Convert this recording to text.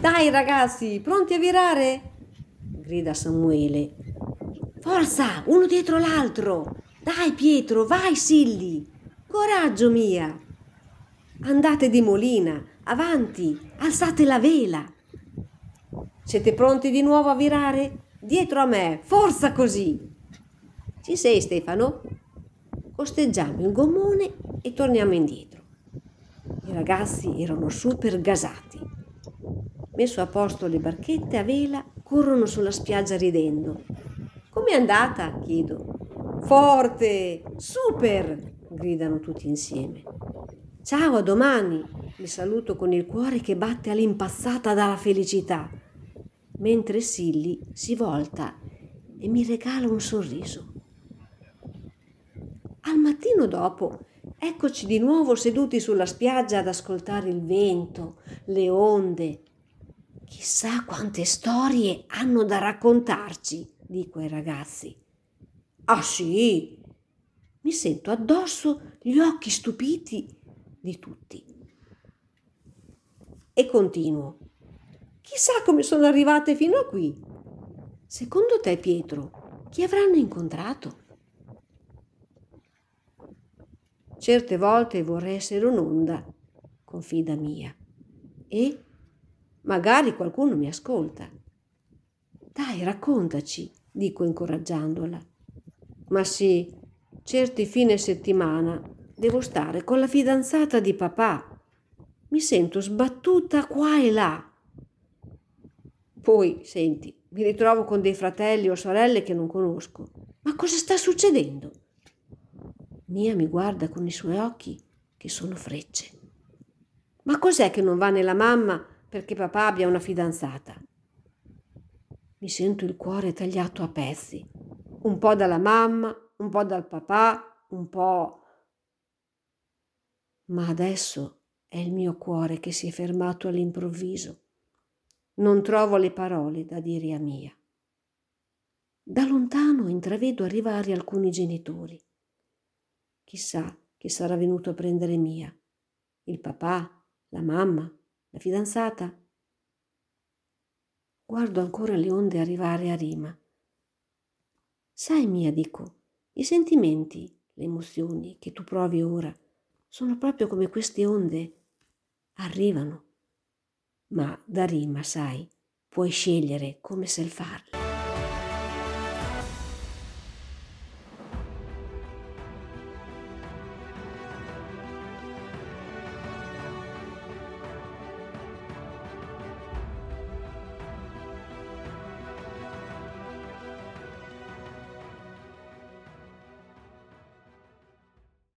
Dai ragazzi, pronti a virare? grida Samuele. Forza, uno dietro l'altro. Dai Pietro, vai Silli. Coraggio mia. Andate di molina, avanti, alzate la vela. Siete pronti di nuovo a virare? Dietro a me, forza così. Ci sei Stefano? Costeggiamo il gommone e torniamo indietro. I ragazzi erano super gasati messo a posto le barchette a vela, corrono sulla spiaggia ridendo. Com'è andata? chiedo. Forte! Super! gridano tutti insieme. Ciao, a domani! Mi saluto con il cuore che batte all'impazzata dalla felicità, mentre Silly si volta e mi regala un sorriso. Al mattino dopo, eccoci di nuovo seduti sulla spiaggia ad ascoltare il vento, le onde, Chissà quante storie hanno da raccontarci, dico ai ragazzi. Ah sì? Mi sento addosso gli occhi stupiti di tutti. E continuo. Chissà come sono arrivate fino a qui. Secondo te, Pietro, chi avranno incontrato? Certe volte vorrei essere un'onda, confida mia. E Magari qualcuno mi ascolta. Dai, raccontaci, dico incoraggiandola. Ma sì, certi fine settimana devo stare con la fidanzata di papà. Mi sento sbattuta qua e là. Poi, senti, mi ritrovo con dei fratelli o sorelle che non conosco. Ma cosa sta succedendo? Mia mi guarda con i suoi occhi che sono frecce. Ma cos'è che non va nella mamma perché papà abbia una fidanzata. Mi sento il cuore tagliato a pezzi, un po' dalla mamma, un po' dal papà, un po'... Ma adesso è il mio cuore che si è fermato all'improvviso. Non trovo le parole da dire a Mia. Da lontano intravedo arrivare alcuni genitori. Chissà chi sarà venuto a prendere Mia. Il papà, la mamma, la fidanzata? Guardo ancora le onde arrivare a rima. Sai, mia, dico, i sentimenti, le emozioni che tu provi ora sono proprio come queste onde. Arrivano. Ma da rima, sai, puoi scegliere come se farle.